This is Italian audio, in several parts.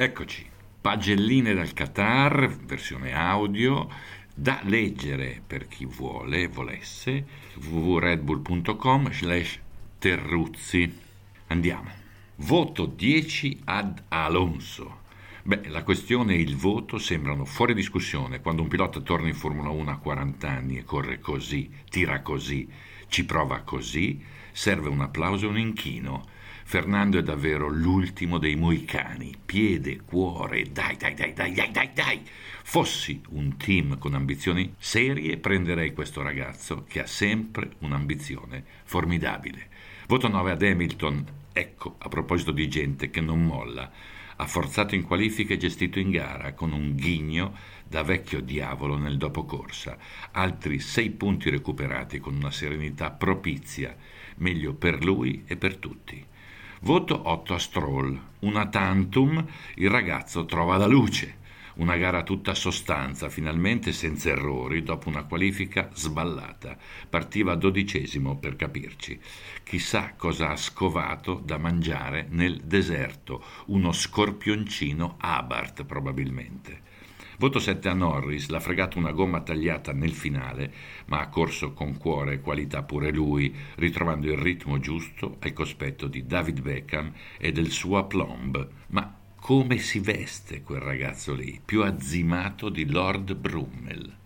Eccoci, pagelline dal Qatar, versione audio, da leggere per chi vuole, volesse, www.redbull.com slash terruzzi. Andiamo. Voto 10 ad Alonso. Beh, la questione e il voto sembrano fuori discussione quando un pilota torna in Formula 1 a 40 anni e corre così, tira così, ci prova così, serve un applauso e un inchino Fernando è davvero l'ultimo dei moicani. Piede, cuore, dai, dai, dai, dai, dai, dai, dai. Fossi un team con ambizioni serie, prenderei questo ragazzo che ha sempre un'ambizione formidabile. Voto 9 ad Hamilton. Ecco, a proposito di gente che non molla, ha forzato in qualifica e gestito in gara con un ghigno da vecchio diavolo nel dopocorsa. Altri sei punti recuperati con una serenità propizia, meglio per lui e per tutti. Voto 8 a Stroll. Una tantum, il ragazzo trova la luce. Una gara tutta sostanza, finalmente senza errori, dopo una qualifica sballata. Partiva dodicesimo per capirci. Chissà cosa ha scovato da mangiare nel deserto. Uno scorpioncino Abarth, probabilmente. Voto 7 a Norris, l'ha fregato una gomma tagliata nel finale, ma ha corso con cuore e qualità pure lui, ritrovando il ritmo giusto al cospetto di David Beckham e del suo aplomb. Ma come si veste quel ragazzo lì, più azzimato di Lord Brummel.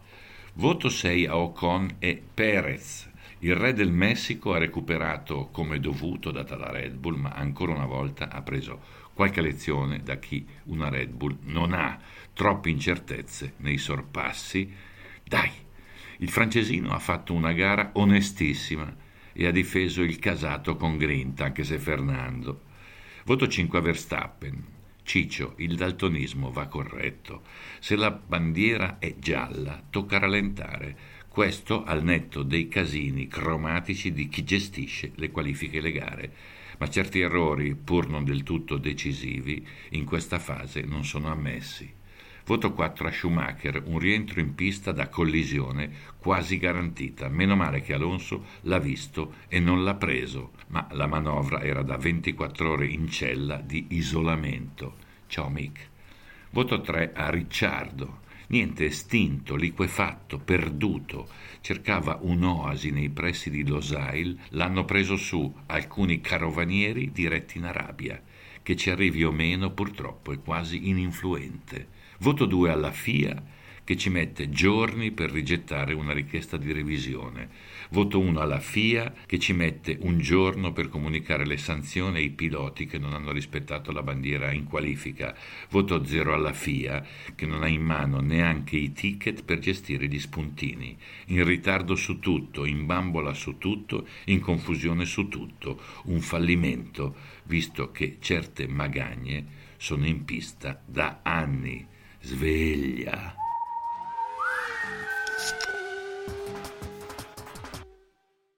Voto 6 a Ocon e Perez. Il re del Messico ha recuperato come dovuto data la Red Bull, ma ancora una volta ha preso qualche lezione da chi una Red Bull non ha, troppe incertezze nei sorpassi. Dai, il francesino ha fatto una gara onestissima e ha difeso il casato con grinta, anche se Fernando. Voto 5 a Verstappen. Ciccio, il daltonismo va corretto. Se la bandiera è gialla, tocca rallentare. Questo al netto dei casini cromatici di chi gestisce le qualifiche e le gare ma certi errori, pur non del tutto decisivi, in questa fase non sono ammessi. Voto 4 a Schumacher, un rientro in pista da collisione quasi garantita. Meno male che Alonso l'ha visto e non l'ha preso, ma la manovra era da 24 ore in cella di isolamento. Ciao Mick. Voto 3 a Ricciardo, Niente, estinto, liquefatto, perduto. Cercava un'oasi nei pressi di Losail, l'hanno preso su alcuni carovanieri diretti in Arabia. Che ci arrivi o meno, purtroppo è quasi ininfluente. Voto 2 alla FIA che ci mette giorni per rigettare una richiesta di revisione. Voto 1 alla FIA che ci mette un giorno per comunicare le sanzioni ai piloti che non hanno rispettato la bandiera in qualifica. Voto 0 alla FIA che non ha in mano neanche i ticket per gestire gli spuntini. In ritardo su tutto, in bambola su tutto, in confusione su tutto. Un fallimento, visto che certe magagne sono in pista da anni. Sveglia!